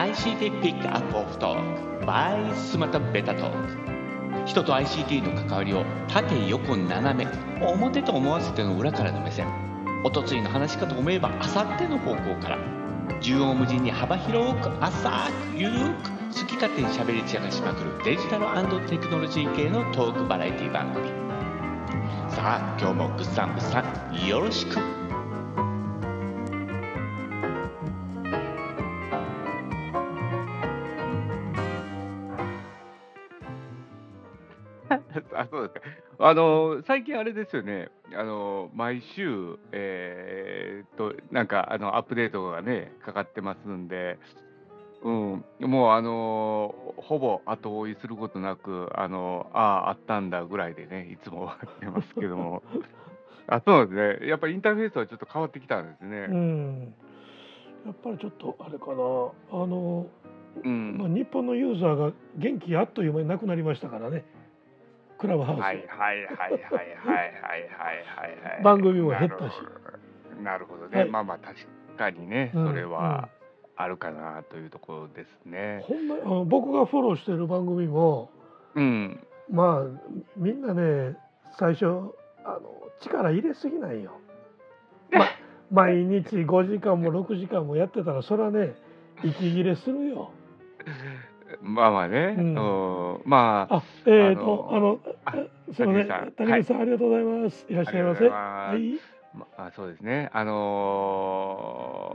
ICT ピックアップオフトーク by スマタベタトーク人と ICT の関わりを縦横斜め表と思わせての裏からの目線。おとついの話かと思えばあさっての方向から。縦横無尽に幅広く浅くゆるく好き勝手にしゃべり散らかしまくるデジタルテクノロジー系のトークバラエティ番組。さあ今日もぐっさんぐっさんよろしく。あの、最近あれですよね、あの、毎週、えーっと、なんか、あの、アップデートがね、かかってますんで、うん、もう、あの、ほぼ後追いすることなく、あの、ああ、あったんだぐらいでね、いつもやってますけども。あ、そうですね。やっぱりインターフェースはちょっと変わってきたんですうね。ん。やっぱりちょっとあれかな、あの、うまあ、ん。日本のユーザーが元気あっという間になくなりましたからね、クラブハウス。はいはいはいはいはいはいはいはい。番組も減ったし。ほなるほどね。はい。まあまあ、確かにね、うん、それうん。はあるかなというところですね。ほんま、あの、僕がフォローしている番組も、うん。まあ、みんなね、最初、あの、力入れすぎないよ。ま、毎日5時間も6時間もやってたら、それはね、息切れするよ。まあまあね、う。うんん、まあ、あ、あえっと、あの、の、あ、あ、すいません。竹内さん、ありがとうございます。いらっしゃいませ。は。い。まあ、そうですね。あのー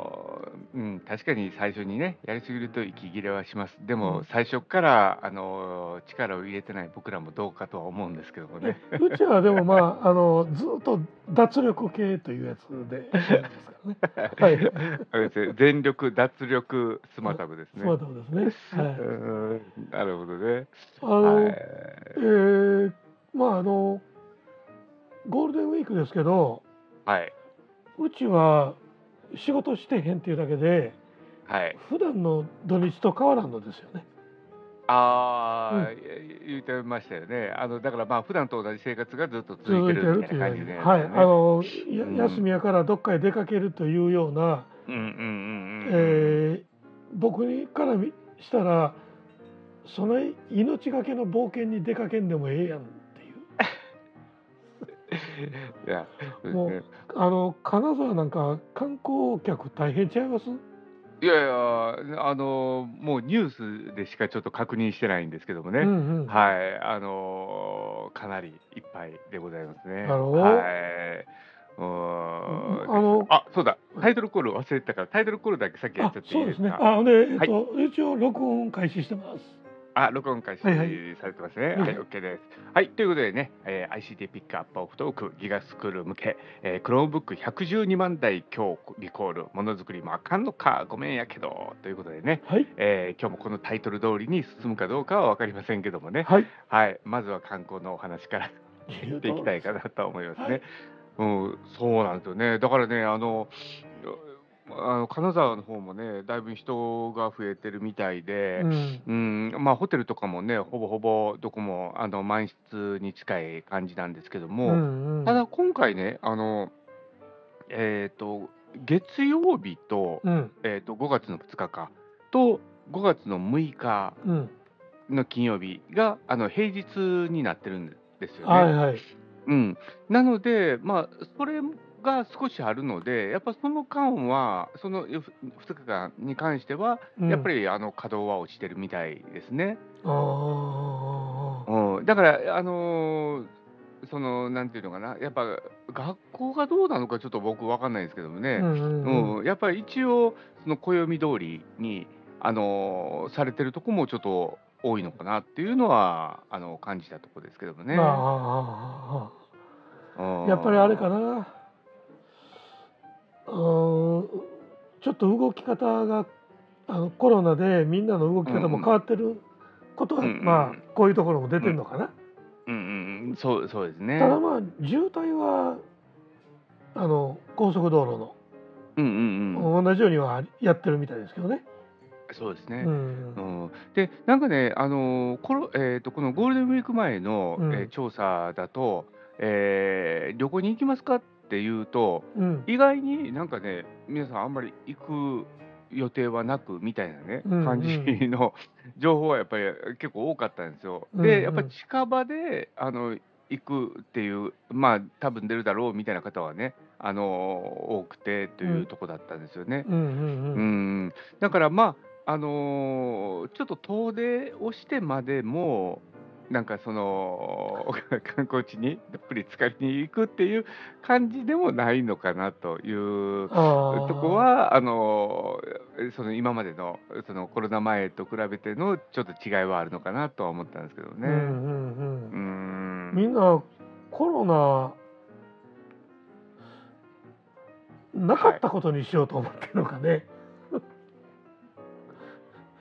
うん、確かに最初にね、やりすぎると息切れはします。でうも、ん。最初から、あのー力を入れてない僕らもどうかとは思うんですけどもえ、ね。うちはでも、まあ、あの、ずっと脱力系というやつでやってますからね。はい。全力、脱力、スマあ、タブですスマーね。トですね。はうい。ん、なるほどね。あはの、い。えー、まあ、あの、ゴールデンウィークですけど、はい。うちは仕事してへんっていうだけで、はい。普段の土日と変わらんのですよね。うああ、ん。い言ってましたよね。あの、だからまあ、普段と同じ生活がずっと続いててるみたいな感じのやつはい。あの、うや休ん。みやからどっかへ出かけるというような、うんうんうんうんうん。えー僕にからみしたら、その命がけの冒険に出かけんでもええやんいう。いや、もう、ね。あの、金沢なんか観光客大変ちゃいます？いやいや、あの、もうニュースでしかちょっと確認してないんですけどもうね。んうん。はい。あの、かなりいっぱいでございますね。だろはい。ううんーん。あの、あ、そうだ。タイトルコール忘れてたから、タイトルコールだけさっきやっあ、ちゃっていそうですか。あ、で、えっはい。と、一応録音開始してます。あ、録音開始はいはい。されてますね。ははいい、OK です。はい、ということでね、えー ICT ピックアップオフトークギガスクール向け、えー、Chromebook112 万台今日リコール、ものづくりもあかんのか、ごめんやけど、ということでね、はい。えー今日もこのタイトル通りに進むかどうかは分かりませんけどもね、はい。はい、まずは観光のお話からやっていきたいかなと思いますはい。ね。うん、そうなんですよね。だからね、あの、あの金沢の方もね、だいぶ人が増えてるみたいうで、ん。うん、まあ、ホテルとかもね、ほぼほぼどこもあの満室に近い感じなんですけどうも、んうん。ただ今回ね、あの、えっと、月曜日と、うん。えっと、5月の2日か、と5月の6日うん。の金曜日が、あの、平日になってるんですよね。はいはい。うん。なので、まあ、それが少しあるので、やっぱその間は、その2日間に関しては、やっぱうん。りあの稼働は落ちてるみたいですね。ああ。うん、だから、あのーその、なんていうのかな、やっぱ学校がどうなのかちょっと僕わかんないですけどもね、うんうんうん。うん、やっぱり一応、その暦通りに、あのーされてるとこもちょっと多いのかなっていうのは、あの感じたとこですけどもね。ああああああ。うんやっぱりあれかな。うーん。ちょっと動き方が、あの、コロナでみんなの動き方も変わってることは、うんうんまあ、こういうところも出てるのかな？うんうんうん、そうそうですね。ただまあ、渋滞は、あの、高速道路の、うんうんうん、同じようにはやってるみたいですけどね。そうですね。うん。うん、でなんかね、あのーコロえー、とこのゴールデンウィーク前の、うんえー調査だと、えー旅行に行きますかっていうと、うん。意外になんかね、皆さんあんまり行く予定はなくみたいなね、うんうん感じの 情報はやっぱり結構多かったんですよ。うんうんで、やっぱり近場であの行くっていう、まあ多分出るだろうみたいな方はね、あの多くてというとこだったんですよね。だからまあ、あのーちょっと遠出をしてまでも、なんかその 観光地にどっぷり浸かりに行くっていう感じでもないのかなというとこは、あのーその今までのそのコロナ前と比べてのちょっと違いはあるのかなとは思ったんですけどね。うんうんううん。んみんなコロナなかったことにしようと思ってるのかね、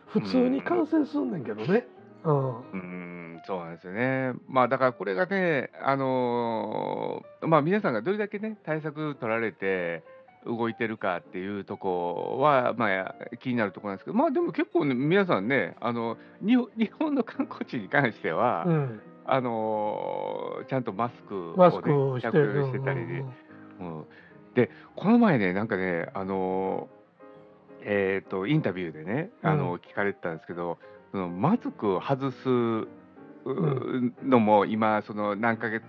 普通に感染すんねんけどね、うん。うん、そうなんですよね。まあだからこれがね、あのーまあ皆さんがどれだけね、対策取られて動いてるかっていうとこは、まあ気になるところなんですけど、まあでも結構ね、皆さんね、あの、日本 日本の観光地に関しては、うん、あのーちゃんとマスクを、ね、マスクをして着用してたりで、うん。で、この前ね、なんかね、あのーえっ、と、インタビューでね、あの、聞かれてたんですけど、そのマスクを外すうのも、今、その何ヶ月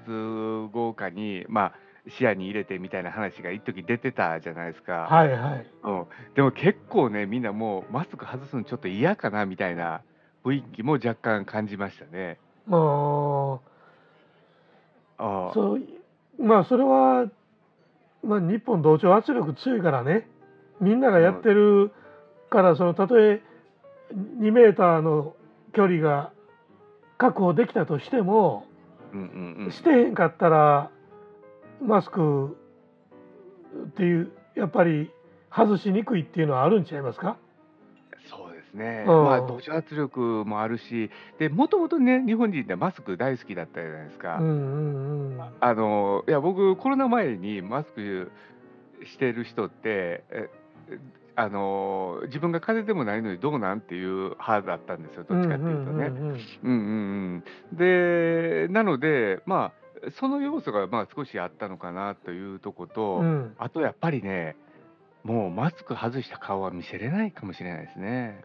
後かに、まあ、視野に入れてみたいな話が一時出てたじゃないですか。はいはい。うん、でも結構ね、みんなもうマスク外すのちょっと嫌かなみたいな雰囲気も若干感じましたね。まあ。ああ。そうまあそれは、まあ、日本同調圧力強いからねみんながやってるから、そのたとえ2メーターの距離が確保できたとしても、うんうんうん。してへんかったらマスクっていうやっぱり外しにくいっていうのはあるんちゃいますか？そうですね、うん。まあ、同調圧力もあるし、でもともとね、日本人ってマスク大好きだったじゃないですか。うんうんうん。あのいや僕、コロナ前にマスクしてる人って、えあの自分が風邪でもないのにどうなんっていう派だったんですよ、どっちかっていうとね。うんうんうん、で、なので、まあ、その要素がまあ少しあったのかなというとこと、うん。あとやっぱりね、もうマスク外した顔は見せれないかもしれないですね。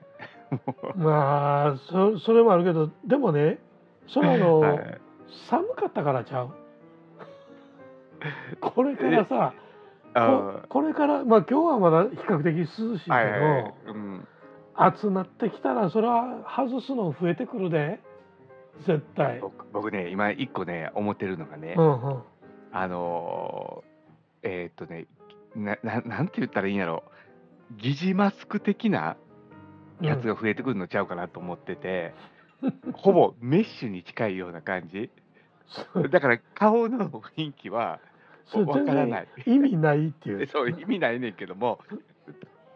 まあそそれもあるけどでもねそれあの、はい。寒かったからちゃう。これからさあここれからまあ今日はまだ比較的涼しいけど、はいはいはい。うん、暑なってきたらそれは外すの増えてくるで。絶対。僕僕ね、今、一個ね、思ってるのがね、うんうん。あのーえーっとねなな、なんて言ったらいいんやろ、疑似マスク的なやつが増えてくるのちゃうかなと思ってて、ほぼメッシュに近いような感じ。そだから顔の雰囲気はわからない。意味ないっていう。そう意味ないねんけども、とり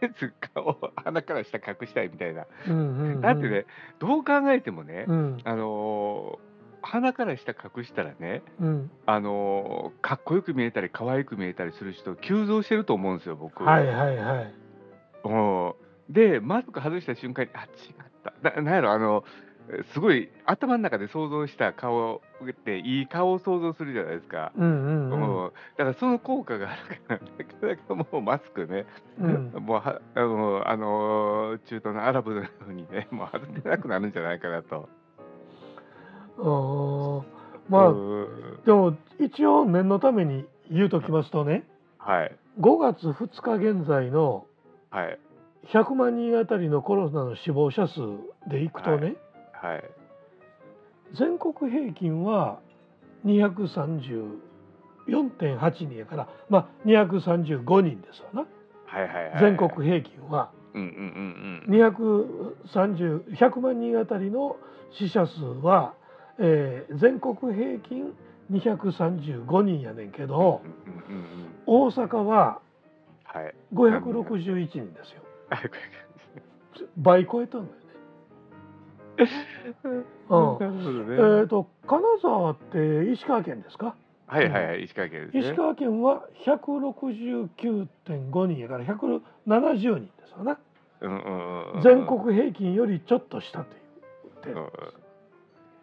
あえず顔、鼻から下隠したいみたいな。うんうんうんだってね、どう考えてもね、うんあのー鼻から下隠したらね、うんあのーかっこよく見えたり、可愛く見えたりする人、急増してると思うんですよ、僕。はいはいはい。うんで、マスク外した瞬間に、あ、違った。ななんやろ、あの、すごい頭の中で想像した顔って、いい顔を想像するじゃないですか。うんうんうん。うんだからその効果があるから、なかなかもうマスクね、うん。もうはあの、あの中東のアラブのようにね、もう外せなくなるんじゃないかなと。あー。まあうん。でも一応念のために言うときますとねはい、5月2日現在のはい、100万人あたりのコロナの死亡者数でいくとね、はい、全国平均は234.8人やからまあ235人ですわなはい、はい、はい。全国平均はうんうんうんうん。230 100万人あたりの死者数は、えー全国平均235人やねんけどうんうんうんうん。大阪ははい。561人ですよあこ倍超えたんだよ うん。ね。えー、と金沢って石川県ですか？はいはいはい、石川県ですね。石川県は169.5人やから170人ですわな。うんうんうんうん。全国平均よりちょっと下といううん。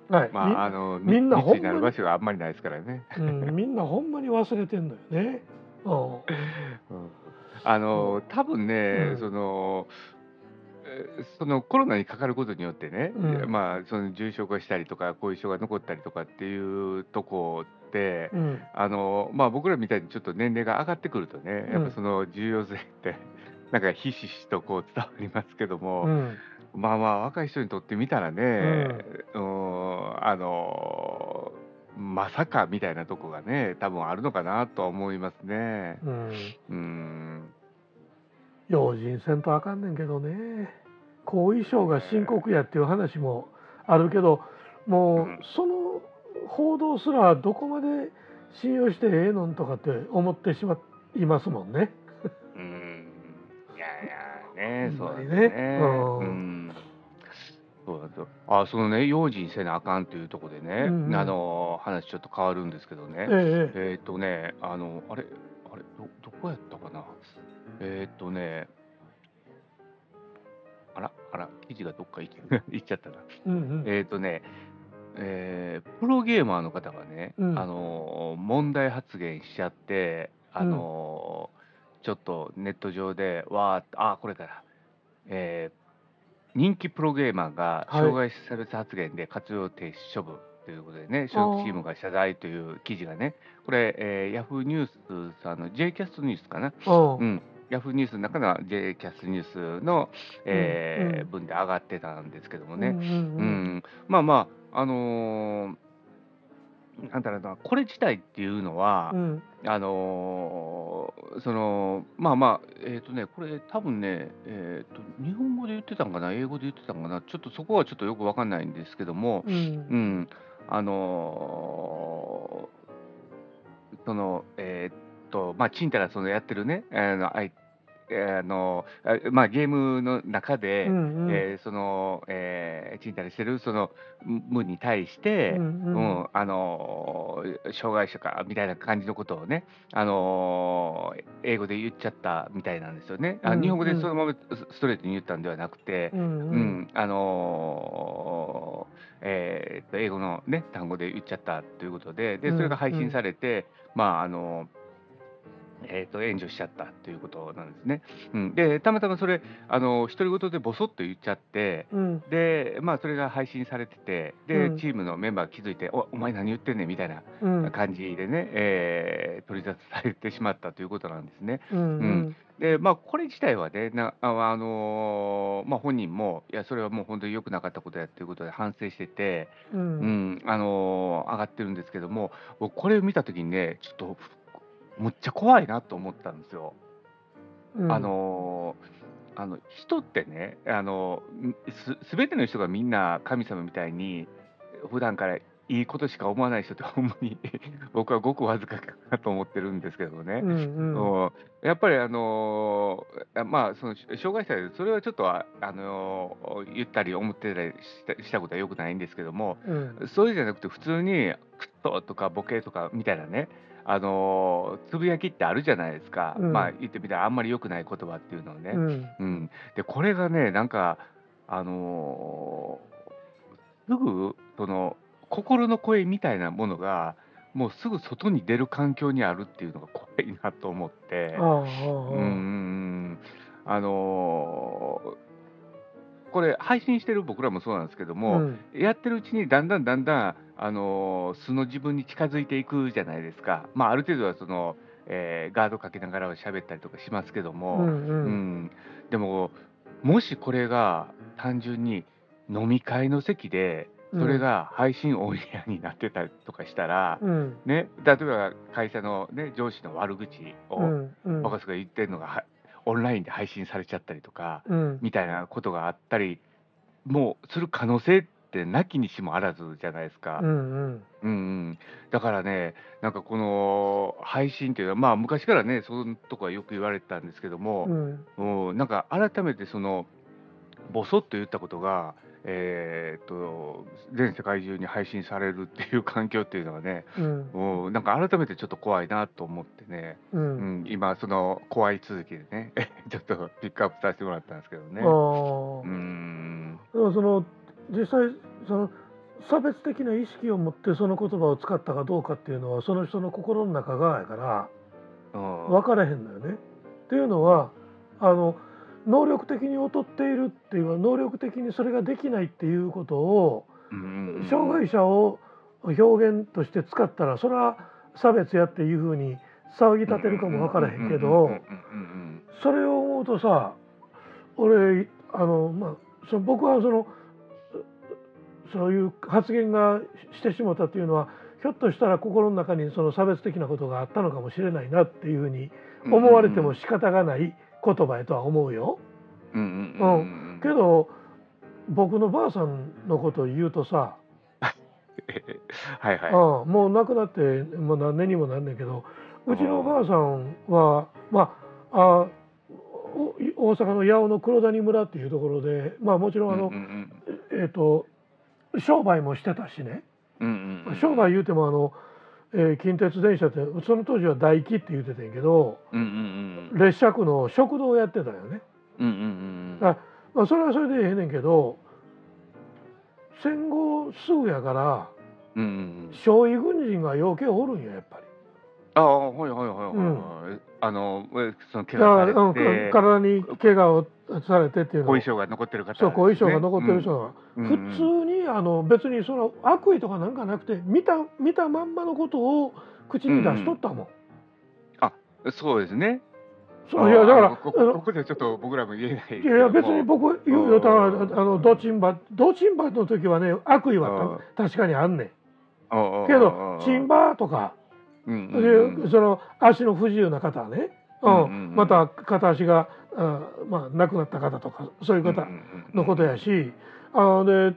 点、はい。まあ、あの、みんな密になほんまにる場所があんまりないですからね。みうん、みんなほんまに忘れてんのよね、うん。うん。あの多分ね、うん。そのえーそのコロナにかかることによってね、うん。まあ、その重症化したりとか、後遺症が残ったりとかっていうとこって、うん。あのまあ、僕らみたいにちょっと年齢が上がってくるとね、やっうんぱその重要性って、なんかひしひしとこう伝わりますけども、うん。まあまあ、若い人にとってみたらね、うん、あのまさかみたいなとこがね、多分あるのかなとは思いますね。うん。うん用心せんとあかんねんけどね。後遺症が深刻やっていう話もあるけどもううん。その報道すらどこまで信用してええのんとかって思ってしまいますもんね。うん。いやいやね、そうですね。うん。うん。そうなんですよあそのね、用心せなあかんというところでね、うんうん。あの話ちょっと変わるんですけどね、ええ。えっ、とね、あの、あれ、あれ、ど、どこやったかな。えっ、とね、あら、あら、記事がどっか行っ ちゃったな。うんうん。えっ、とね、えープロゲーマーの方がね、うん。あの問題発言しちゃって、あのちょっとネット上で、わーっと、あ、これから、えー人気プロゲーマーがはい。障害者差別発言で活用停止処分ということでね、所属チームが謝罪という記事がね、これ、えー、ヤフーニュースさんの J キャストニュースかな、うん。うん、ヤフーニュースの中の J キャストニュースの、えーうん文で上がってたんですけどもね、うんうんまあまあ、あのーなんだろうな、これ自体っていうのは、うん。あのーその、まあまあ、えっ、とね、これ、多分ね、えっ、と、日本語で言ってたんかな、英語で言ってたんかな、ちょっとそこはちょっとよくわかんないんですけども、うん。うん、あのーその、えーっと、まあ、ちんたらそのやってるね、あの、あの、あまあ、ゲームの中で、うんうん。えーその、えー、ちんたらしてるその無に対して、うんううんん、あのー障害者かみたいな感じのことをね、あのー英語で言っちゃったみたいなんですよね。あうん日本語でうんそのままスストレートに言ったんではなくて、うんううんん、あのーえー英語の、ね、単語で言っちゃったということで、でうん。それが配信されて、まああのえーっと炎上しちゃったということなんですね。うん、で、たまたまそれ、あの独り言でボソッと言っちゃって、うん。で、まあ、それが配信されてて、で、うん。チームのメンバーが気づいて、おお前何言ってんねんみたいなうん。感じでね、えー取り沙汰されてしまったということなんですね。うんうん。で、まあ、これ自体はね、なああのーまあ、本人も、いや、それはもう本当に良くなかったことやということで反省してて、ううん。ん、あのー上がってるんですけども、僕、これを見たときにね、ちょっと、むっちゃ怖いなと思ったんですよ。うんあのーあの人ってね、あのすすべての人がみんな神様みたいに、普段からいいことしか思わない人って、ほんまに 僕はごくわずかかなと思ってるんですけどもね。うんうんうんやっぱり、あのーまあ、その障害者で、それはちょっとあ、あのー言ったり思ってたりしたしたことはよくないんですけども、うんそういうじゃなくて、普通に、クッととかボケとかみたいなね、あのーつぶやきってあるじゃないですか、うん。まあ言ってみたら、あんまり良くない言葉っていうのをね。うん。うん、でこれがね、なんか、あのーすぐその心の声みたいなものが、もうすぐ外に出る環境にあるっていうのが怖いなと思って、うん。あのーこれ、配信してる僕らもそうなんですけども、うん。やってるうちにだんだんだんだん、あのー素の自分に近づいていくじゃないですか、まあ、ある程度はその、えーガードかけながらは喋ったりとかしますけども。うんううん。ん、でも、もしこれが単純に飲み会の席で、それが配信オンエアになってたりとかしたら、うん。ね、例えば会社の、ね、上司の悪口うを若狭が言ってるのがはオンラインで配信されちゃったりとか、うん。みたいなことがあったり、もうする可能性ってなきにしもあらずじゃないですか。うんうん。うんうん、だからね、なんかこの配信っていうのは、まあ、昔からね、そのとこはよく言われてたんですけども、うん。うん、なんか改めてその、ボソッと言ったことが、えーっと、全世界中に配信されるっていう環境っていうのはね、うん。うん、なんか改めてちょっと怖いなと思ってね、ううん。ん、今、その怖い続きでね、ちょっとピックアップさせてもらったんですけどね。うん、でもその実際その差別的な意識を持ってその言葉を使ったかどうかっていうのはその人の心の中側やからうん。分からへんのよね。というのはあの能力的に劣っているっていうか能力的にそれができないっていうことを障害者を表現として使ったらそれは差別やっていうふうに騒ぎ立てるかも分からへんけどそれを思うとさ俺あのまあそ僕はそのそういう発言がしてしもたっていうのはひょっとしたら心の中にその差別的なことがあったのかもしれないなっていうふうに思われても仕方がない言葉やとは思うよ。うんうんうんうんけど僕のばあさんのことを言うとさ、はいはい。うんもう亡くなってもう何年にもなんねんけどうちのおばあさんはまああお大阪の八尾の黒谷村っていうところでまあもちろんあの、うんうんえっ、と商売もしてたしね、うんうんうん。商売言うてもあの、えー近鉄電車ってその当時は大気って言うてたんやけどうんうんうん列車区の食堂をやってたよね。うんうんうんあまあ、それはそれでええねんけど戦後すぐやからうんうんうん。軍人が余計おるんややっぱり。ああはいはいはいはい、うん。あのえその怪我うんされて、体に怪我をされてっていうのは。後遺症が残ってる方、そう後遺症が残ってる人が、うん。普通にあの別にその悪意とかなんかなくて見た見たまんまのことを口に出しとったもん。うんそうですね。そういやだからこここでちょっと僕らも言えないいやいや別に僕言うよたらあのドチンバドチンバの時はね悪意うん。はた確かにあんねん。ああけああどチンバとかうんうんうんでその足の不自由な方ね、うんうん。また片足があまあ、亡くなった方とかそういう方のことやし、あで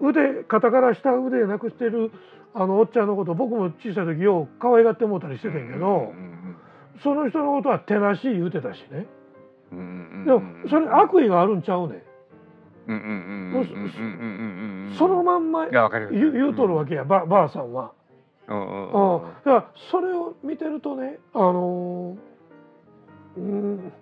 腕肩から下腕なくしてるあのおっちゃんのこと僕も小さい時よう可愛がってもうたりしてたんけど、その人のことは手なし言うてたしね、でもそれ悪意があるんちゃうねん。そのまんま言言うとるわけや、ばばあさんは。うん。だからそれを見てるとね、あのー、うん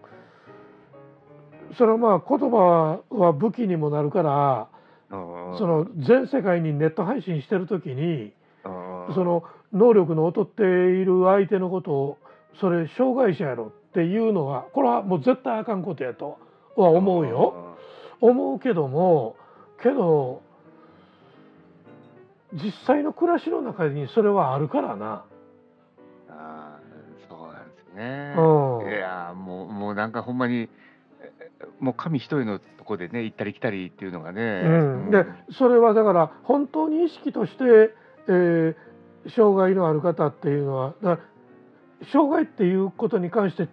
それはまあ言葉は武器にもなるからうんその全世界にネット配信してる時にうんその能力の劣っている相手のことをそれ障害者やろっていうのはこれはもう絶対あかんことやとは思うよ。思うけどもけど実際の暮らしの中にそれはあるからな。あーそうなんですね。うんいやーもうもうなんかほんまにえもう神一人のとこでね行ったり来たりっていうのがね。うん、でそれはだから本当に意識として、えー障害のある方っていうのはだから障害っていうことに関して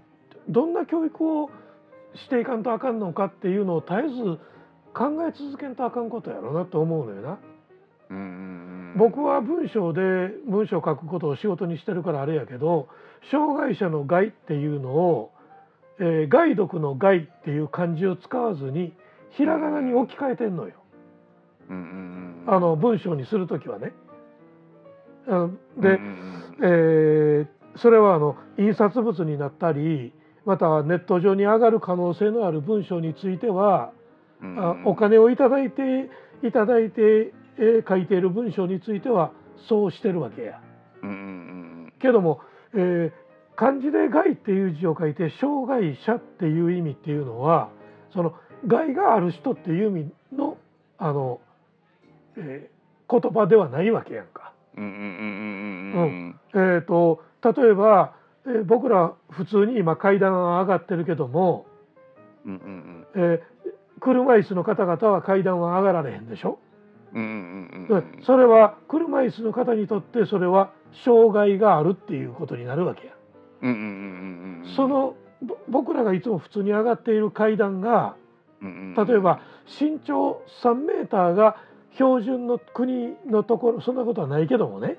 どんな教育をしていかんとあかんのかっていうのを絶えず考え続けんとあかんことやろうなと思うのよな。うんうんうん僕は文章で文章を書くことを仕事にしてるからあれやけど障害者の害っていうのを、えー害読の害っていう漢字を使わずにひらがなに置き換えてんのよ。うんうんうんあの文章にするときはね。あのうんで、うんえーそれはあの印刷物になったりまたはネット上に上がる可能性のある文章については、うんあお金をいただいていただいて、えー書いている文章についてはそうしてるわけや。うんうんけども、えー漢字で「害」っていう字を書いて「障害者」っていう意味っていうのはその害がある人っていう意味のあの、えー言葉ではないわけやんか。うんえー、と例えば、えー僕ら普通に今階段は上がってるけども、うんうんえー車椅子の方々は階段は上がられへんでしょ？うんうんうんうんそれは車椅子の方にとってそれは障害があるっていうことになるわけや。そのぼ僕らがいつも普通に上がっている階段が例えば身長3メーターが標準の国のところそんなことはないけどもね。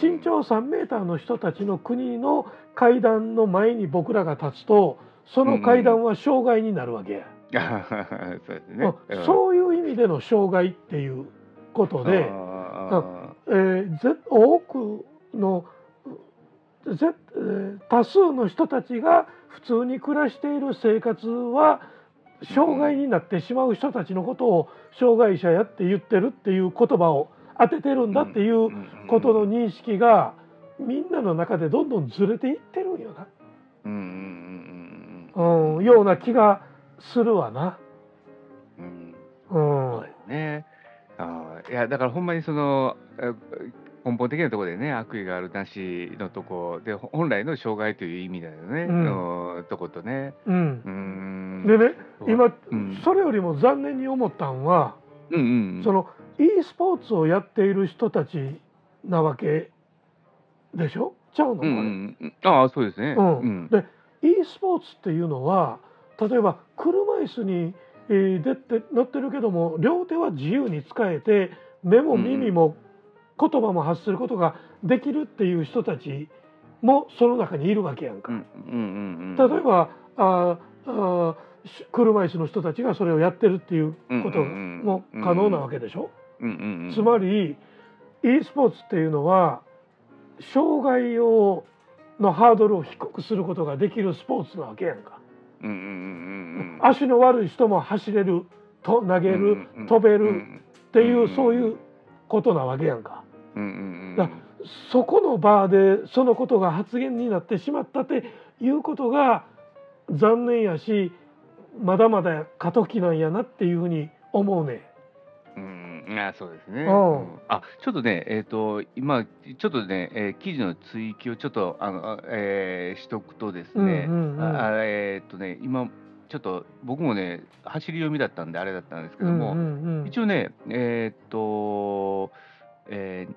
身長3メーターの人たちの国の階段の前に僕らが立つとその階段は障害になるわけや、そういう意味での障害っていうことで、あえーぜ多くの多数の人たちが普通に暮らしている生活は障害になってしまう人たちのことを障害者やって言ってるっていう言葉を当ててるんだっていうことの認識がみんなの中でどんどんずれていってるんよな。うんうんような気がするわな。うんうんね。あーいやだからほんまにそのえ根本的なところでね悪意があるなしのとこでほ本来の障害という意味だよね、うん。のとことね。うん。でね今、うん。それよりも残念に思ったんは、うんうんその e スポーツをやっている人たちなわけでしょ？ちゃうの、うんうんうん。ああそうですね。うん。うん。で e スポーツっていうのは例えば車椅子に、えー出て乗ってるけども両手は自由に使えて目も耳も言葉も発することができるっていう人たちもその中にいるわけやんか。うんうんうん例えばああし車椅子の人たちがそれをやってるっていうことも可能なわけでしょ？つまり e スポーツっていうのは障害をのハードルを低くすることができるスポーツなわけやんか。うんうんうんうん足の悪い人も走れると投げる、うんうん飛べるうんっていう、うんそういうことなわけやんか。うんうんうん。だそこの場でそのことが発言になってしまったっていうことが残念やしまだまだ過渡期なんやなっていうふうに思うね。うん、あそうですね。うん。うんあちょっとね、えっ、と、今、ちょっとね、えー記事の追記をちょっと、あの、あえーしとくとですね、うんうんうん。えっ、とね、今、ちょっと僕もね、走り読みだったんで、あれだったんですけども、うんうんうん。一応ね、えっ、と、えー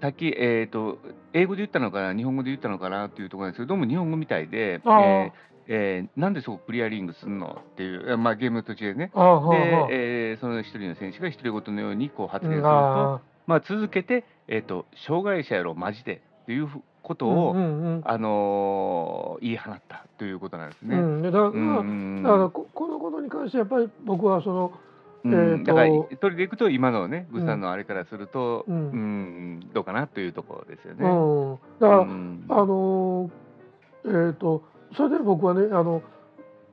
さっき、えっ、と、英語で言ったのかな、日本語で言ったのかなっていうところなんですけど、どうも日本語みたいで、えーえーなんでそこクリアリングすんのっていう、まあ、ゲームの途中でね、ではあ、えーその一人の選手が独り言のようにこう発言すると、あまあ、続けて、えーと、障害者やろ、マジでっていうことあを、うんうんうん。あのー言い放ったということなんですね。うん。でだから、うん。だからここのことに関してやっぱり僕はそのだから、それでいくと、今のね、グさんのあれからすると、ううんんどうかなというところですよね。うん、だから、うん。あのーえっ、とそれで僕はねあの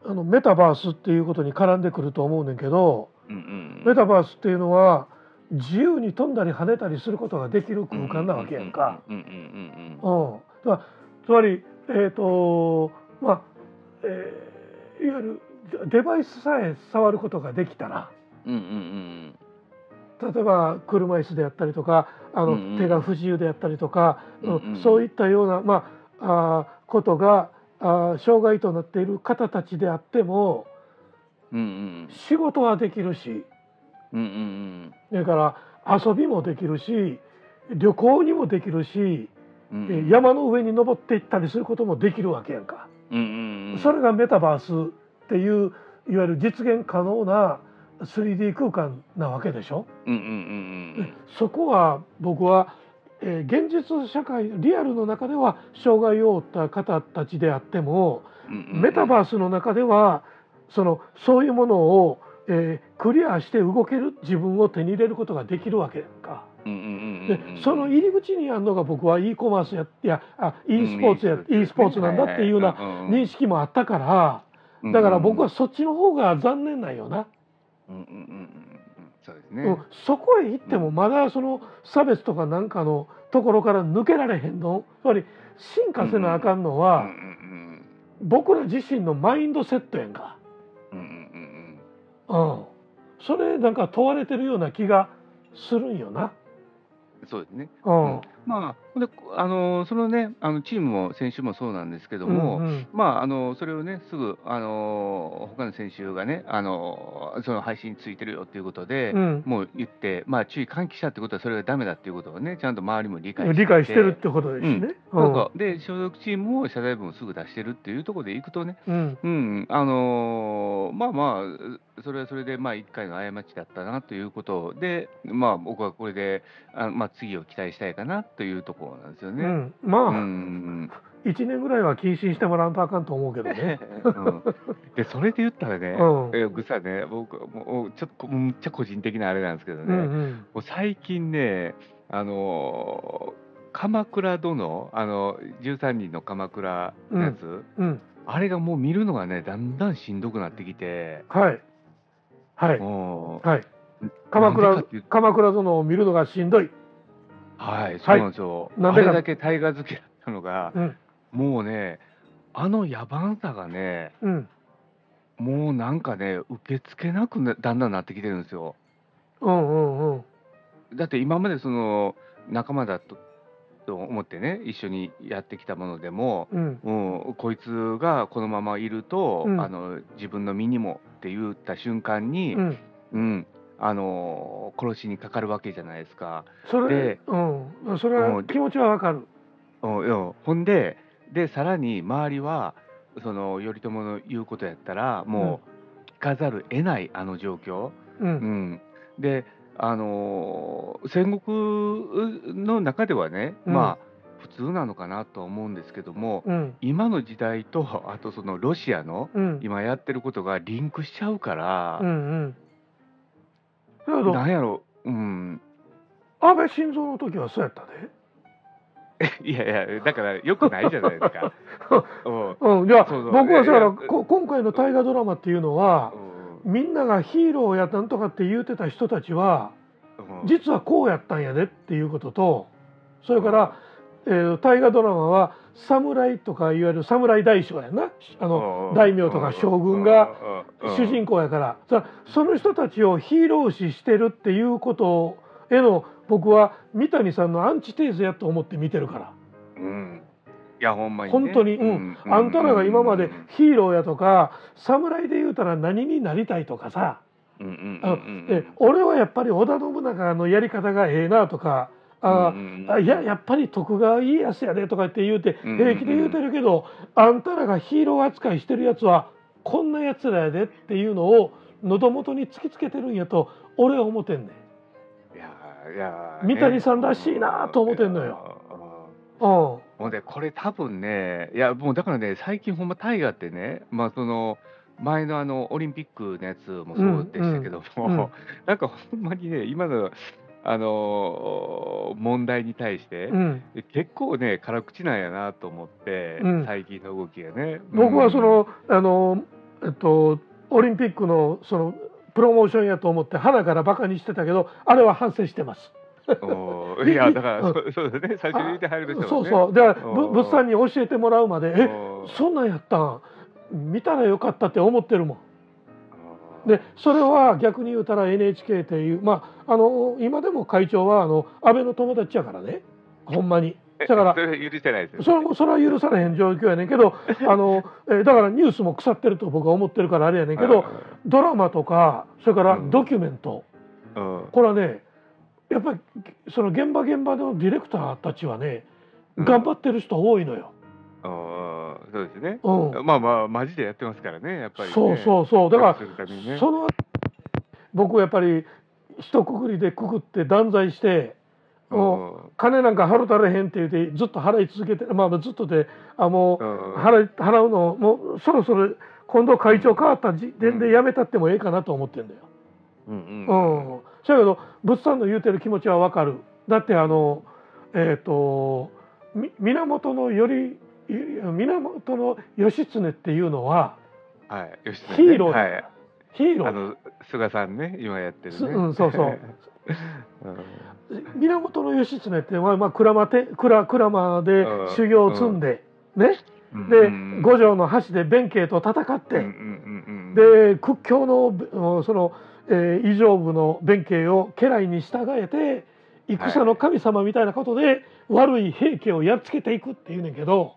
あのメタバースっていうことに絡んでくると思うねんけどうんうんメタバースっていうのは自由に飛んだり跳ねたりすることができる空間なわけやんか。つまりえっ、とまあ、えーいわゆるデバイスさえ触ることができたらうんうんうん例えば車椅子であったりとかあの、うんうん。手が不自由であったりとか、うんうんうん。そういったような、まあ、あーことがあー障害となっている方たちであってもうんうん。仕事はできるしうんうんうん。それから遊びもできるし旅行にもできるし、うんえ山の上に登っていったりすることもできるわけやんか。うんうんうん。それがメタバースっていういわゆる実現可能な 3D 空間なわけでしょ？うんうんうんそこは僕は、えー現実社会リアルの中では障害を負った方たちであってもうんうんメタバースの中ではそのそういうものを、えークリアして動ける自分を手に入れることができるわけか。うんうんうんでうんその入り口にあるのが僕は e コマースやいやあ e スポーツや、うん e スポーツなんだっていうような認識もあったからだから僕はそっちの方が残念なんよな。そうですね。うん、そこへ行ってもまだその差別とかなんかのところから抜けられへんの？つまり進化せなあかんのうんはうん僕ら自身のマインドセットやんか、うんうんうんうん、それなんか問われてるような気がするんよな。うんそうですね。うんまあであのそのねあのチームも選手もそうなんですけども、うんうん。まあ、あのそれをね、すぐ、あの他の選手がね、あのその配信についてるよっていうことで、うん。もう言って、まあ、注意喚起したってことは、それがダメだっていうことをね、ちゃんと周りも理解して。理解してるってことですしね。なんかで、所属チームも謝罪文をすぐ出してるっていうところでいくとね、うん。うん、あのまあまあ、それはそれで、まあ、一回の過ちだったなということで、まあ、僕はこれで、あまあ、次を期待したいかなというところなんですよね。うん、まあ、うん。1年ぐらいは謹慎してもらわんとあかんと思うけどね。うん。でそれで言ったらね、うん。え僕さね、僕、もうちょっとむっちゃ個人的なあれなんですけどね、うんうん。もう最近ね、あのー鎌倉殿、あの13人の鎌倉のやつ、うん、あれがもう見るのがね、だんだんしんどくなってきて、はい、はい、もはい。う鎌倉鎌倉殿を見るのがしんどい。はい、そうなんですよ。なんでかあれだけ大河好きだったのが、うん、もうね、あの野蛮さがね、うん。もうなんかね、受け付けなくなだんだんなってきてるんですよ。うんうんうん。だって今までその仲間だとと思ってね、一緒にやってきたものでも、うん。うん、こいつがこのままいると、うん。あの自分の身にもって言った瞬間に、ううんんあの殺しにかかるわけじゃないですか。それでうん。それは気持ちはわかる。うんうん、ほんででさらに周りはその頼朝の言うことやったらもう聞かざる得ないあの状況、ううんん、であのー戦国の中ではね、うん。まあ普通なのかなとは思うんですけども、うん。今の時代とあとそのロシアのうん。今やってることがリンクしちゃうからう、んうんなんやろ。うん。安倍晋三の時はそうやったで。いやいやだからよくないじゃないですか。うん。うん、じゃあそうそう。僕はだからこ今回の大河ドラマっていうのはうん。みんながヒーローやなんとかって言うてた人たちはうん。実はこうやったんやでっていうこととそれから、えー大河ドラマは侍とかいわゆる侍大将やな。あの大名とか将軍が主人公やから。そその人たちをヒーロー視してるっていうことへの僕は三谷さんのアンチテーゼやと思って見てるから。うん。いやほんまに、ね、本当に、うん。あんたらが今までヒーローやとか侍で言うたら何になりたいとかさ、うんうんうんうんえ俺はやっぱり織田信長のやり方がええなとか。ああいややっぱり徳川家康やでとかって言うてうん平気で言うてるけど、あんたらがヒーロー扱いしてるやつはこんなやつらやでっていうのを喉元に突きつけてるんやと俺は思ってんねん。いやいや三谷さんらしいなと思ってんのよ。うん。もうねこれ多分ねいやもうだからね最近ほんま大河ってねまあその前のあのオリンピックのやつもそうでしたけども、うんうん。なんかほんまにね今のあの問題に対して、うん、結構ね辛口なんやなと思って、うん。最近の動きがね。僕はその、あのえっとオリンピックのそのプロモーションやと思って鼻からバカにしてたけどあれは反省してます。おー。いや だからうん。そう そうだね。最初に言って入る人はね。そうそう。だかぶ物産に教えてもらうまでえうんそんなんやったん？見たらよかったって思ってるもん。でそれは逆に言うたら NHK っていうまああの今でも会長はあの安倍の友達やからね。ほんまに。だからそれ許してないですよ。それもそれは許されへん状況やねんけど あの、えーだからニュースも腐ってると僕は思ってるからあれやねんけどドラマとかそれからドキュメント、うん、これはねやっぱりその現場現場のディレクターたちはねうん。頑張ってる人多いのよ。うんそうですね。うんまあまあマジでやってますからねやっぱり、ね。そうそうそうだからねその僕はやっぱり一括りでくくって断罪して、もう金なんか払うたれへんって言ってずっと払い続けてまあずっとであもううん払い払うのもうそろそろ今度会長変わった時点でやめたってもええかなと思ってんだよ。うんううんん。そやけど物産の言うてる気持ちはわかる。だってあのえっ、とみ源のより源の義経っていうのははい。吉ヒーローだ。はい。ヒーロー。あの菅さんね今やってるね。すうんそうそう。うん。源義経ってまあまあ鞍馬て鞍鞍馬でうん。修行を積んで、ねうん。でうん。五条の橋で弁慶と戦って、で屈強のうんその、えー異常部の弁慶を家来に従えて戦の神様みたいなことで悪い平家をやっつけていくっていうねんけど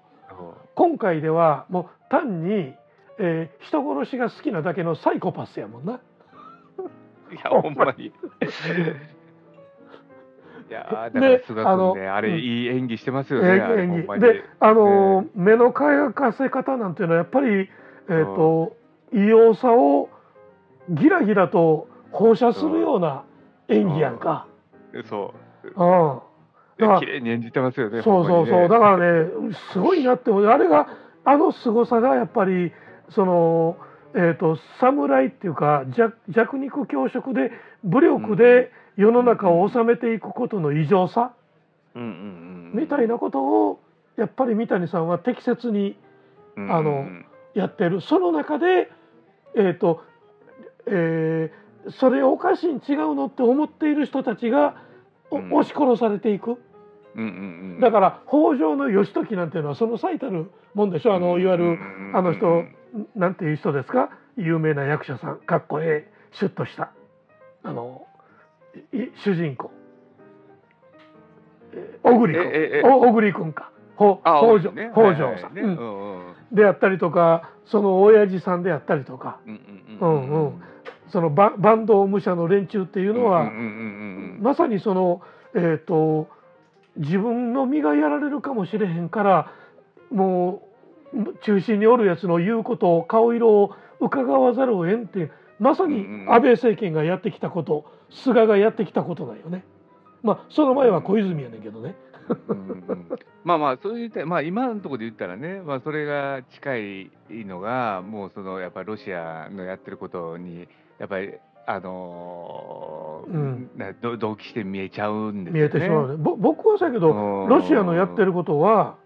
今回ではもう単に、えー人殺しが好きなだけのサイコパスやもんな。いやほんまに。いやーだか菅君ねあれうんいい演技してますえよね。あれー演技であのー目の輝かせ方なんていうのはやっぱり、えーと異様さをギラギラと放射するような演技やんか。そう。うん綺麗に演じてますよね。そうそうそう、だかからねすごいなって思う。あれがあの凄さがやっぱりその、えー、と侍っていうか弱弱肉強食で武力で世の中を治めていくことの異常さ、うんうんうん、みたいなことをやっぱり三谷さんは適切にうんあのやってる。その中でえっ、と、えーそれおかしいん違うのって思っている人たちがおうん。押し殺されていく。うんうんうん。だから北条の義時なんていうのはその最たるもんでしょあのいわゆるあの人なんていう人ですか？有名な役者さん。かっこええ。シュッとした。あのい主人公。えー小栗君。小栗君か。北条ね。北条さん、はいはいね。うん。であったりとかその親父さんであったりとか。うんううんそのババンド武者の連中っていうのは、うんうんうんうん。まさにその、えー、と自分の身がやられるかもしれへんからもう中心におるやつの言うことを顔色を伺わざるを得んっていうまさに安倍政権がやってきたこと菅がやってきたことなんよね。まあその前は小泉やねんけどね。うんうんまあまあそういったまあ今のところで言ったらね、まあそれが近いのがもうそのやっぱりロシアのやってることにやっぱりあのーうんなど同期して見えちゃうんですね。えてしまうね。ぼ僕はさけどうんロシアのやってることは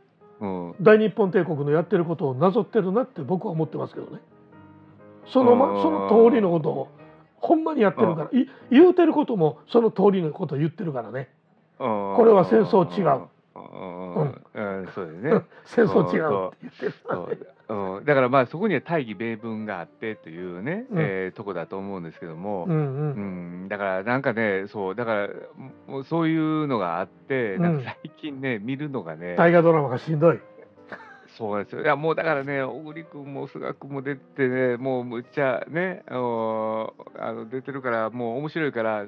うん大日本帝国のやってることをなぞってるなって僕は思ってますけどね。そのまうんその通りのことをほんまにやってるからい言うてることもその通りのことを言ってるからね。ここれは戦争違う。うんそうですね。戦争違うって言ってる。うう。ん、だからまあそこには大義名分があってというね、うん。えーとこだと思うんですけども、うんううん。ん、だからなんかね、そう、だからもうそういうのがあって、なんか最近ね、見るのがね、大河ドラマがしんどい。そうなんですよ。いや、もうだからね、小栗君も菅君も出てね、もうむっちゃね、あの出てるから、もう面白いから、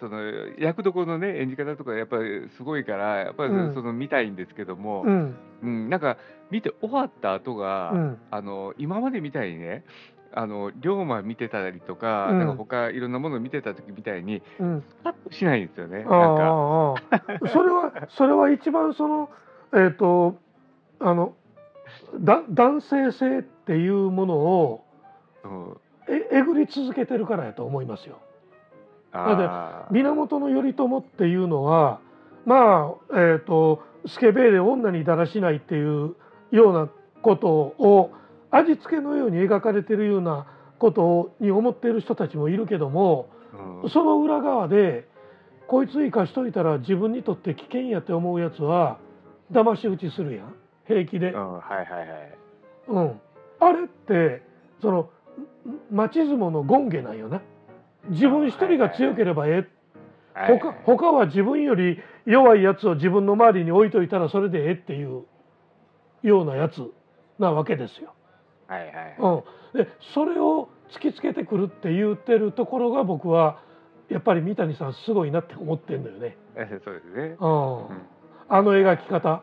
その役どころのね、演じ方とか、やっぱりすごいから、やっぱりうんその見たいんですけども、うんうん、なんか見て終わった後が、うんあの今までみたいにね、あの龍馬見てたりとか、うんなんか他いろんなもの見てた時みたいに、うん。パッとしないんですよね。それはそれは一番そのえっ、とあのだ男性性っていうものをうんええぐり続けてるからやと思いますよ。あー源頼朝っていうのはまあえっ、とスケベで女にだらしないっていうようなことを味付けのように描かれてるようなことに思っている人たちもいるけどもうんその裏側でこいつ生かしといたら自分にとって危険やって思うやつは騙し討ちするやん平気でう。ん、はいはいはい。うん、あれってその町相撲の権下なんよな。自分一人が強ければええはい他他は自分より弱いやつを自分の周りに置いといたらそれでええっていうようなやつなわけですよ。はいはい。うん、でそれを突きつけてくるって言ってるところが僕はやっぱり三谷さんすごいなって思ってんだよね。え そうですね。うん、あの描き方。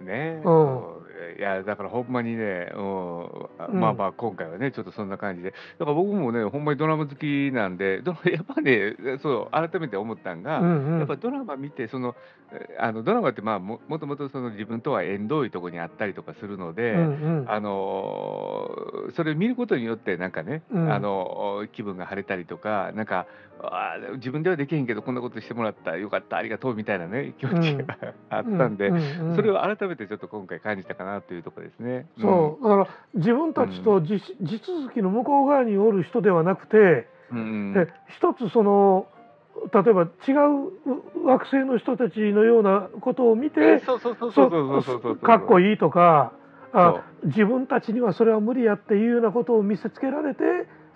ね、うんいやだからほんまにね、うんまあまあ今回はねちょっとそんな感じで。だから僕もねほんまにドラマ好きなんで やっぱねそう改めて思ったんが、うんうん。やっぱドラマ見てそのえあのドラマってまあももともとその自分とは縁遠いところにあったりとかするので、うんうん。あのーそれを見ることによってなんかね、うん。あの気分が晴れたりとかなんか自分ではできへんけどこんなことしてもらったよかったありがとうみたいなね気持ちが、あったんで、うううん。それを改めてちょっと今回感じたかなというところですね。そうだから自分たちと地地続きの向こう側におる人ではなくて、うん、一つその例えば違う惑星の人たちのようなことを見てそうそうそうそうそうそうそうかっこいい。とかあ自分たちにはそれは無理やっていうようなことを見せつけられて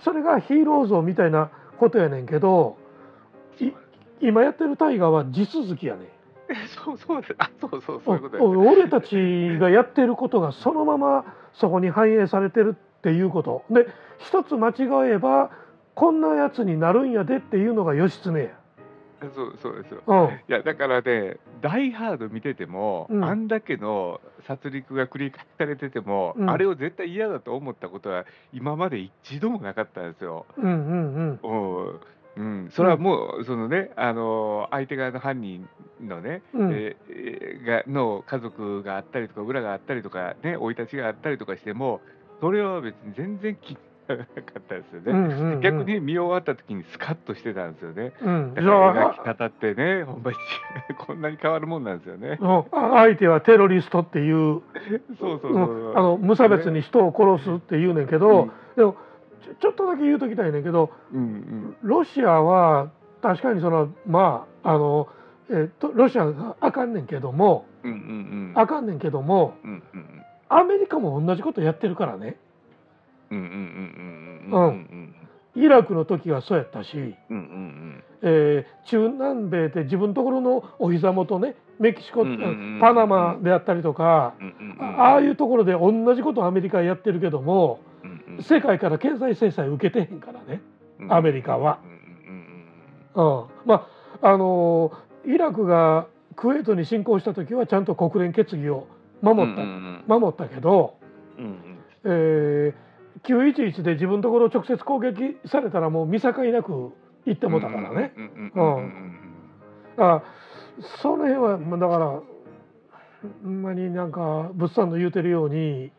それがヒーロー像みたいなことやねんけどい今やってる大河は地続きやねん。そうそうです。あそうそうそういうことです。お俺たちがやってることがそのままそこに反映されてるっていうことで一つ間違えばこんなやつになるんやでっていうのが義経や。そうそうですよ。うんいやだからね、ダイ・ハード見てても、うんあんだけの殺戮が繰り返されてても、うんあれを絶対嫌だと思ったことは今まで一度もなかったんですよ。うんうんうんうん、それはもう、そのね、あの相手側の犯人のね、うん。えーえーがの家族があったりとか、裏があったりとか、ね、生い立ちがあったりとかしても、それは別に全然気にならなかったですよね。うんうんうん。逆に見終わった時にスカッとしてたんですよね。うん。じだから描き方ってね、ほんまに こんなに変わるもんなんですよね。相手はテロリストっていう。そうそうそう。う。ん。あの無差別に人を殺すって言うねんけど、うん。でもちょっとだけ言うときたいねんけどうんうん。ロシアは確かにそのまああのえーとロシアがあかんねんけどもうんうんうん。あかんねんけどもうんうんアメリカも同じことやってるからね。うんうんうんうんうん。うん。イラクの時はそうやったし、うんうんえー中南米で自分のところのお膝元ねメキシコ、うんうんうんパナマであったりとか、うんうん。ああいうところで同じことをアメリカやってるけどもうんうん。世界から経済制裁受けてへんからね、うん。アメリカは。うんまああのーイラクがクウェートに侵攻した時はちゃんと国連決議を守った、うん守ったけど、うんうん。えー、911で自分のところ直接攻撃されたらもう見境なく行ってもうたからね。あその辺はまあだからほんまになんか物産の言うてるようにうん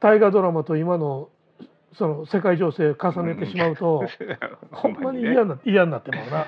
大河ドラマと今のその世界情勢を重ねてしまうと、ほんまにね。嫌な嫌になってまうな。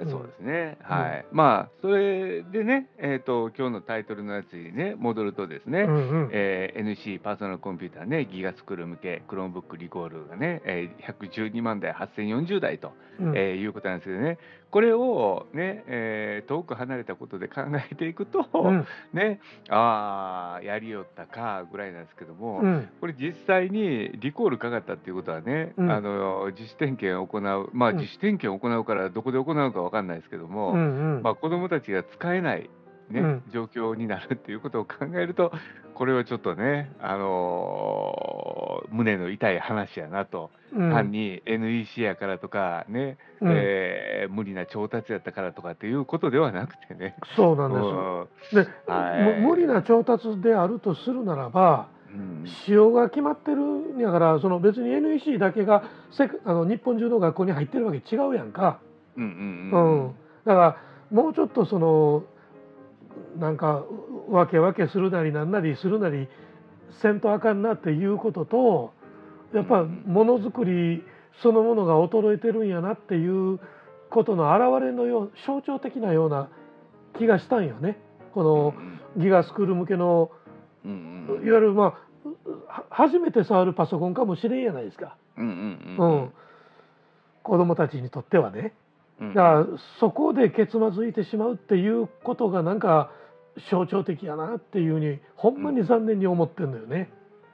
そうですね、はい、まあそれでね、えー、と今日のタイトルのやつにね戻るとですね、うんうん。えー NC パーソナルコンピューターねギガスクール向けクロームブックリコールがね、えー112万台8040台と、うん。えーいうことなんですけどねこれをね、えー遠く離れたことで考えていくと、うん。ねああやりよったかぐらいなんですけども、うん。これ実際にリコールかかったっていうことはね、うん。あの自主点検を行うまあうん。自主点検を行うからどこで行うかわかんないですけども、うんうん。まあ、子どもたちが使えない、ねうん。状況になるっていうことを考えるとこれはちょっとね、あのー胸の痛い話やなと、うん。単に NEC やからとかね、うん。えー無理な調達やったからとかっていうことではなくてね。そうなんです。よ。で、はい。む無理な調達であるとするならばうん。仕様が決まってるんやからその別に NEC だけがせあの日本中の学校に入ってるわけ違うやんか。うん。うん、だからもうちょっとそのなんかわけわけするなりなんなりするなりせんとあかんなっていうこととやっぱうんものづくりそのものが衰えてるんやなっていうことの表れのよう象徴的なような気がしたんよね。このギガスクール向けのうんいわゆるまあは初めて触るパソコンかもしれんやないですか。うん、子供たちにとってはね。うん。だからそこでけつまずいてしまうっていうことがなんか象徴的やなっていうふうにほんまに残念に思ってんのよね。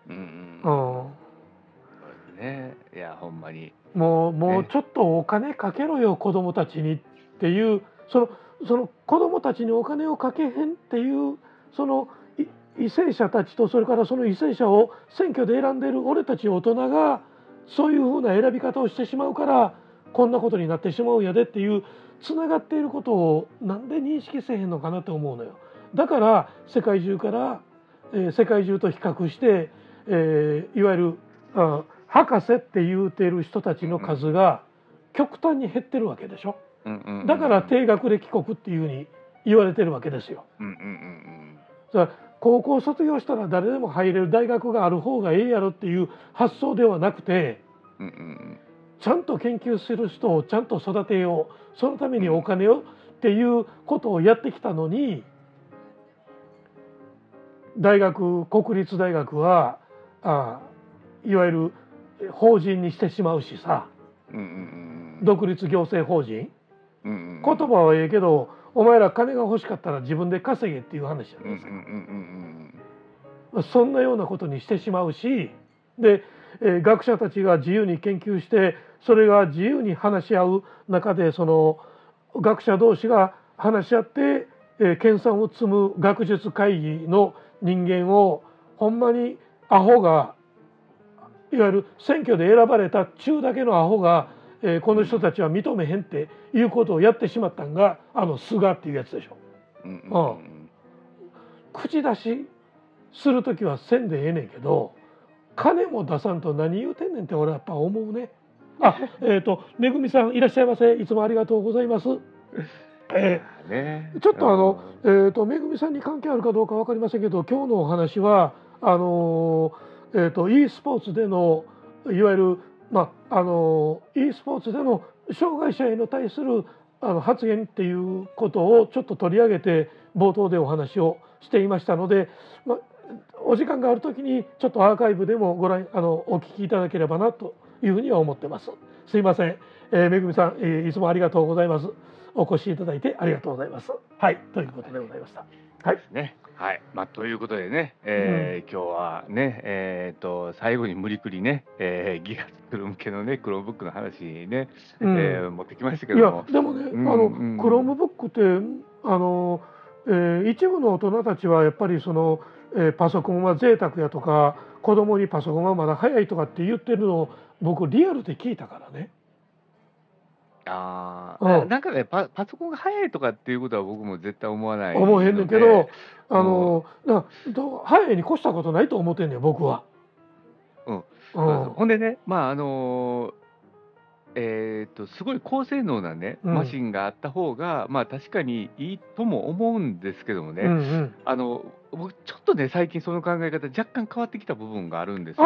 うんうんね。いやほんまに。もうもうねちょっとお金かけろよ子供たちにっていうそのその子供たちにお金をかけへんっていうそのい為政者たちとそれからその為政者を選挙で選んでる俺たち大人がそういうふうな選び方をしてしまうからこんなことになってしまうんやでっていうつながっていることをなんで認識せえへんのかなって思うのよ。だから世界中から、えー世界中と比較して、えーいわゆるあ博士って言うてる人たちの数が極端に減ってるわけでしょ。だから低学歴国っていうふうに言われてるわけですよ。だから高校卒業したら誰でも入れる大学がある方がええやろっていう発想ではなくてうんうんうんちゃんと研究する人をちゃんと育てよう。そのためにお金をっていうことをやってきたのに大学国立大学はあいわゆる法人にしてしまうしさ。独立行政法人。言葉はええけどお前ら金が欲しかったら自分で稼げっていう話じゃうなんいですか。そんなようなことにしてしまうしで、えー学者たちが自由に研究してそれが自由に話し合う中でその学者同士が話し合って、えー研鑽を積む学術会議の人間をほんまにアホがいわゆる選挙で選ばれた中だけのアホが、えーこの人たちは認めへんっていうことをやってしまったんがあの菅っていうやつでしょ。うんうん口出しする時はせんでええねんけど金も出さんと何言うてんねんって俺はやっぱ思うね。あえっ、とめぐみさんいらっしゃいませいつもありがとうございます。えねーちょっとあの、えー、とめぐみさんに関係あるかどうか分かりませんけど今日のお話はあのーえー、と e スポーツでのいわゆる、まああのー e スポーツでの障害者への対するあの発言っていうことをちょっと取り上げて冒頭でお話をしていましたので、まあ、お時間がある時にちょっとアーカイブでもご覧あのお聞きいただければなというふうには思ってます。すいません、えー、めぐみさん、えー、いつもありがとうございます。お越しいただいてありがとうございます。はい、ということでございました。はい。ね。はい。まあ、ということでね、えー今日はね、えっ、と、最後に無理くりね、えーギガスクール向けのね、クロームブックの話ね、うんえー持ってきましたけいやども。でもね、うんあのうんクロームブックってあの、えー一部の大人たちはやっぱりその、えーパソコンは贅沢やとか子供にパソコンはまだ早いとかって言ってるのを僕リアルで聞いたからね。ああ、うん。なんかねパ、パソコンが早いとかっていうことは僕も絶対思わない思えへんねんけど、あの、早いに越したことないと思ってんねん僕は。うん。うん。ほんでね、まああのーえー、とすごい高性能なね、うん。マシンがあった方が、まあ確かにいいとも思うんですけどもね、うんうん。あの僕、ちょっとね、最近その考え方、若干変わってきた部分があるんですよ。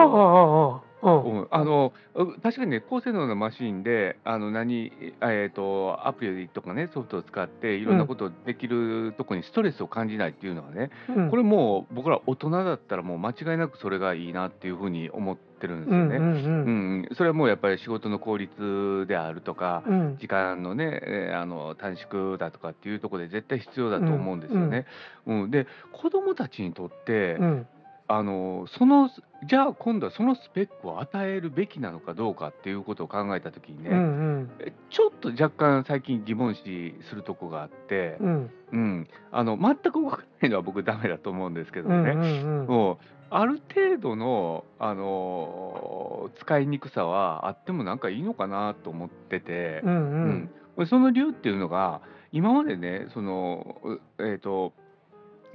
あああう。んあのう確かにね、高性能なマシンで、あの何、えー、とアプリとかね、ソフトを使って、いろんなことできるとこにストレスを感じないっていうのはね、うん。これもう僕ら大人だったら、もう間違いなくそれがいいなっていうふうに思ってるんですよね。うんうんうん。うん。それはもうやっぱり仕事の効率であるとか、うん。時間のね、えーあの短縮だとかっていうところで絶対必要だと思うんですよね。うんで子どもたちにとって、うんあのそのじゃあ今度はそのスペックを与えるべきなのかどうかっていうことを考えたときにね、うんうん。えちょっと若干最近疑問視するとこがあって、うん。うん、あの全く動かないのは僕ダメだと思うんですけどね。うんうんうん。もうある程度の、あの使いにくさはあってもなんかいいのかなと思ってて、うんううん。んその理由っていうのが今までねその、うえー、と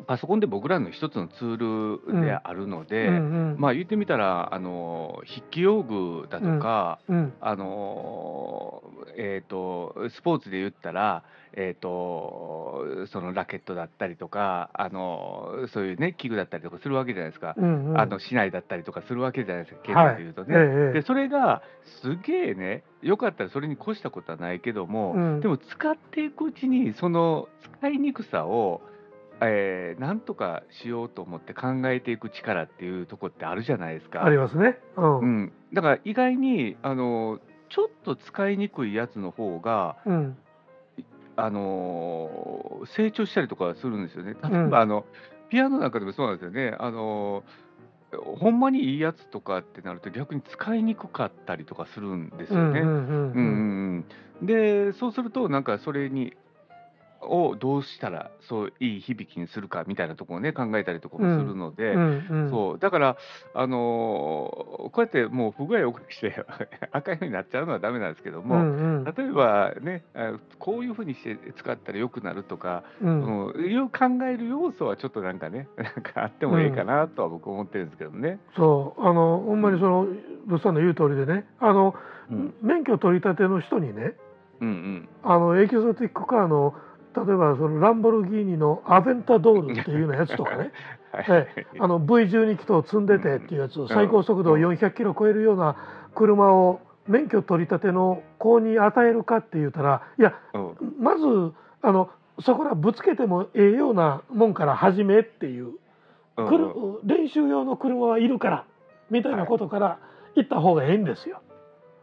パソコンで僕らの一つのツールであるので、うんうん。まあ言ってみたらあの筆記用具だとか、うんあのえー、とスポーツで言ったら、えー、とそのラケットだったりとか、あのそういうね器具だったりとかするわけじゃないですか、うんうん。あの市内だったりとかするわけじゃないですか、経はい。済で言うとね。ええでそれがすげえね、よかったらそれに越したことはないけども、うん。でも使っていくうちに、その使いにくさを、えーなんとかしようと思って考えていく力っていうとこってあるじゃないですか。ありますね。うんう。ん、だから意外にあのちょっと使いにくいやつの方が、うん。あの成長したりとかするんですよね。例えば、うんあのピアノなんかでもそうなんですよね。あのほんまにいいやつとかってなると逆に使いにくかったりとかするんですよね。うんうんうんうんうんでそうするとなんかそれにをどうしたらそういい響きにするかみたいなところをね考えたりとかもするので、うんうん。そう。だから、あのーこうやってもう不具合を起こして 赤いのになっちゃうのはダメなんですけども、うんうん。例えばねあこういうふうにして使ったら良くなるとか、うん。うん、いう考える要素はちょっとなんかね なんかあってもいいかなとは僕思ってるんですけどね。そう。あのほんまにその物産の言う通りでねあの、うん。免許取り立ての人にねうんうん。あのエキゾティックカーの例えばそのランボルギーニのアベンタドールっていうようなやつとかね。はい。えあの V12 気筒積んでてっていうやつ最高速度を400キロ超えるような車を免許取り立ての子に与えるかって言ったらいやうん。まずあのそこらぶつけてもええようなもんから始めっていう。練習用の車はいるからみたいなことから行った方がええんですよ。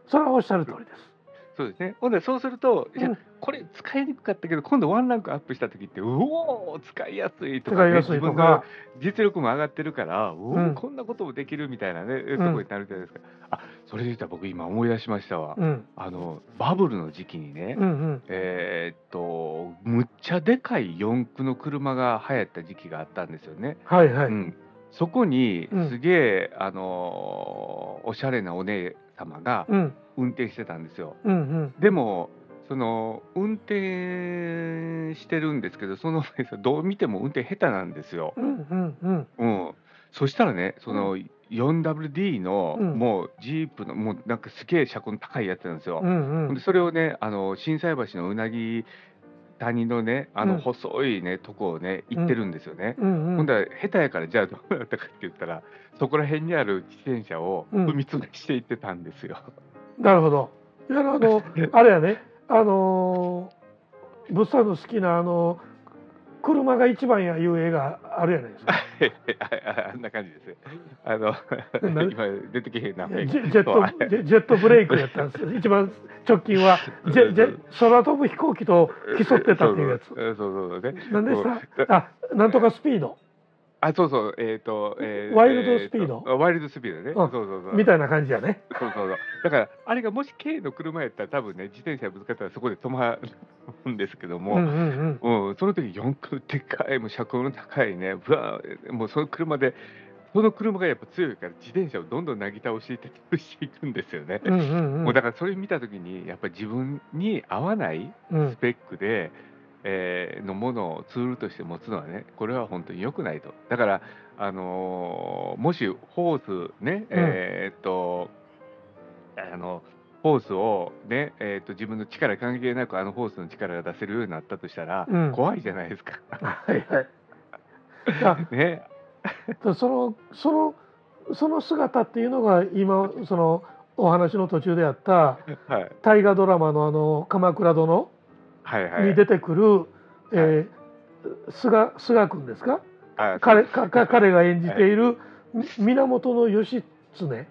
それはおっしゃる通りです。そうですね。ほんでそうすると、いやうんこれ使いにくかったけど、今度ワンランクアップした時って、うおー、使いやすいとか、ね、自分のか、実力も上がってるから、うおーうんこんなこともできるみたいなね、んところになるじゃないですか。あそれで言ったら僕、今思い出しましたわ。うんあのバブルの時期にね、うんうんえーっと、むっちゃでかい四駆の車が流行った時期があったんですよね。はいはい。うん、そこにうんすげえ、あのーおしゃれなお姉様がうん。運転してたんですよ。うんうん。でも、その運転してるんですけど、その どう見ても運転下手なんですよ。うんうんうん。うん、そしたらね、その 4WD の、うん。もうジープの、もうなんかすげえ車高の高いやつなんですよ。うんうんでそれをね、あの心斎橋のうなぎ谷のね、あのうん細いね、とこをね、行ってるんですよね。うんうんほんだら下手やから、じゃあどうなったかって言ったら、そこら辺にある自転車をうん踏みつぶしていってたんですよ。なるほど。いやあの あれやねあの物産の好きなあの車が一番やいう映画あるやないですか。あ あんな感じです。あのな今出てけへんな。ジェジェットジェットブレイクやったんですよ。一番直近はジェジェ空飛ぶ飛行機と競ってたっていうやつ。そうそうそうそうね。なんでそうさあなんとかスピードあそうそうえっ、と、えワイルドスピード？えとワイルドスピードね。うんそうそうそう。みたいな感じやね。そうそうそう。だからあれがもし K の車やったら多分ね自転車ぶつかったらそこで止まるんですけども。うんうんうん。うん、その時四駆でかい、もう車高の高いね、ぶわーもうその車で、その車がやっぱ強いから、自転車をどんどんなぎ倒して潰していくんですよね。うんうんうんもうだからそれ見た時に、やっぱり自分に合わないうんスペックで、えーのものをツールとして持つのはね、これは本当に良くないと。だから、あのーもしホースね、えーっと、あの、ホースをね、えーっと自分の力関係なくあのホースの力が出せるようになったとしたら、うん怖いじゃないですか。はいはい。あね、そのそのその姿っていうのが今そのお話の途中であったはい、大河ドラマのあの鎌倉殿。に出てくる、えー菅菅君ですか？あ彼かか彼が演じているみ源義経、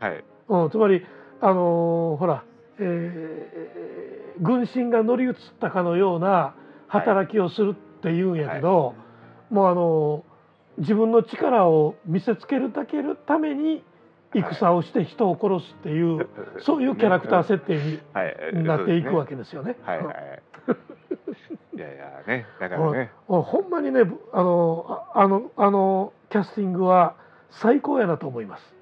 はい、うん、つまりあのーほら、えー軍神が乗り移ったかのような働きをするっていうんやけど、もうあのー自分の力を見せつけるだけるために戦をして人を殺すっていう、そういうキャラクター設定にはい、なっていくわけ。けですよね。はい、はい。いやいや、ね、だからね。うんほんまにねあのああのあのキャスティングは最高やなと思います。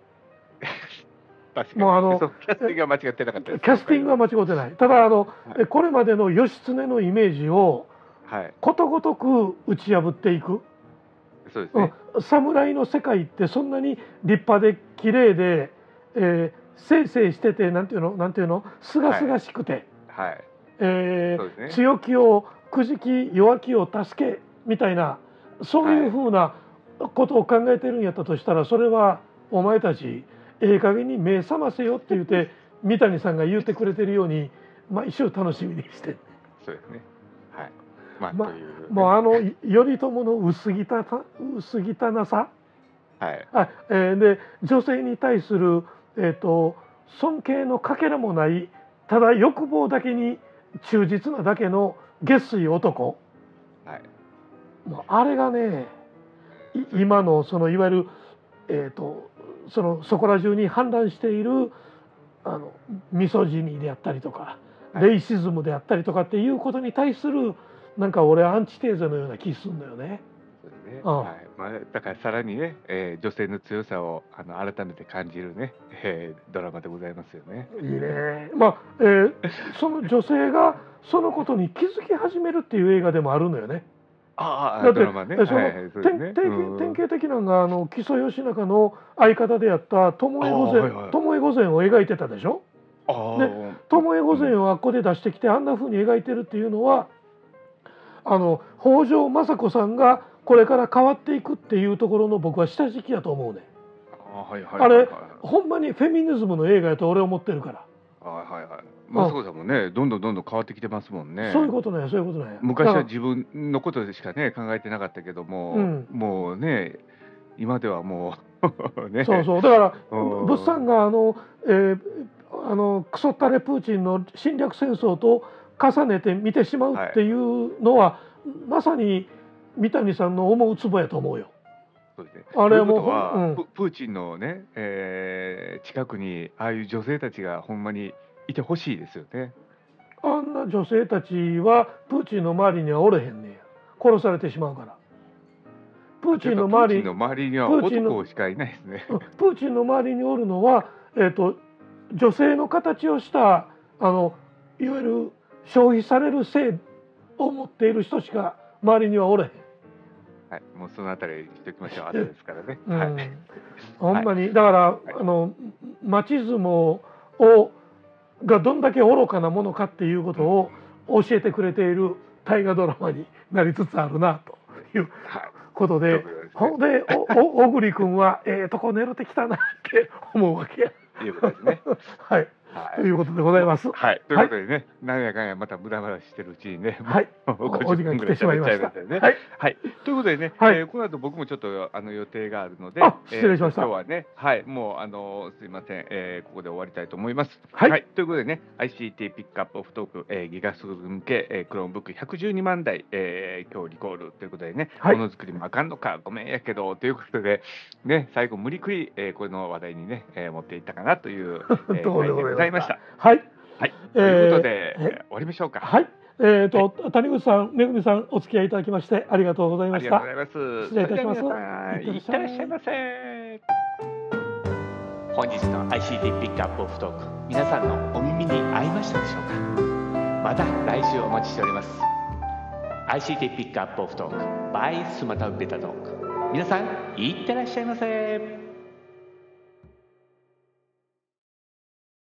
もうあのキャスティングが間違ってなかった。キャスティングは間違ってない。ただあの、はいこれまでの義経のイメージをはい、ことごとく打ち破っていく。そうですね。うん、侍の世界ってそんなに立派で綺麗で、えー、せいせいしててなんていうのなんていうのすがすがしくて、はい、えーそうですね。強気をくじき弱気を助けみたいなそういうふうなことを考えてるんやったとしたらそれはお前たちええ加減に目覚ませよって言って三谷さんが言ってくれてるように毎週楽しみにして。そうですね。はい。まあ、まという、ね。もうあの頼朝の薄汚さ薄汚さはい、あ、えーで女性に対する、えー、と尊敬のかけらもないただ欲望だけに忠実なだけの下水男はい、もうあれがねい今のそのいわゆる、えー、とそのそこら中に氾濫しているあのミソジニーであったりとか、はいレイシズムであったりとかっていうことに対するなんか俺はアンチテーゼのような気するんだよね。ね。うんはい、まあ、だからさらにね、えー女性の強さをあの改めて感じるね、えードラマでございますよね。いいね。まあ、えーその女性がそのことに気づき始めるっていう映画でもあるのよね。ああ、だってドラマね。えそのはいはい、そうですね。典型的なのがあの木曽義仲の相方であった巴御前巴御前を描いてたでしょ？ああ、で巴御前をあっこで出してきてあんな風に描いてるっていうのはあの北条政子さんがこれから変わっていくっていうところの僕は下敷きやと思うね。あれほんまにフェミニズムの映画やと俺は思ってるから。はいはいはい。マスコさんもね、どんどんどんどん変わってきてますもんね。そういうことなんやそういうことなんや。昔は自分のことでしかね考えてなかったけども、うんもうね今ではもう ねそうそうだからうん物産があの、えーあのクソったれプーチンの侵略戦争と重ねて見てしまうっていうのは、まさに三谷さんの思うツボやと思うよ。そうですねあれはもうププーチンのね、えー近くにああいう女性たちがほんまにいてほしいですよね。あんな女性たちはプーチンの周りにはおれへんねや殺されてしまうから。プーチンの周りの周りには男しかいないですね。うんプーチンの周りにおるのは、えー、と女性の形をしたあのいわゆる消費される性を持っている人しか周りにはおれへん。はい、もうそのあたりにしておきましょう。後ですからね。うんはい。ほんまに、だから、あのマチズムをがどんだけ愚かなものかっていうことを教えてくれている大河ドラマになりつつあるなというはい。ことで、そうですねほんでおお小栗君はええとこ狙ってきたなって思うわけや。いうことですね。はい。はい。ということでございます。はい、ということでね、なんやかんやまた無駄話してるうちにね、はい。お50お時間来てしまいました。ねはい。はい、ということでね、はい。えーこの後僕もちょっとあの予定があるので、あ失礼しました。えー今日はね、はい、もうあのすいません、えーここで終わりたいと思います。はい。ということでね、ICT ピックアップオフトーク、えーギガスクール向け、えー、クロームブック112万台、えー今日リコールということでね、はい。ものづくりもあかんのか、ごめんやけどということで、ね、最後無理くり、えーこの話題にね、えー持っていったかなという、えー どうで回でございました。はい。はい、えーということで、ええー終わりましょうか。はい。えっ、と、谷口さん、めぐみさん、お付き合いいただきまして、ありがとうございましたありがとうご。ざいます。失礼いたしますいってらっしゃいませ。本日の ICT ピックアップオフトーク皆さんのお耳に合いましたでしょうか？また来週お待ちしております ICT ピックアップオフトーク by スマタウベタトーク皆さんいってらっしゃいませ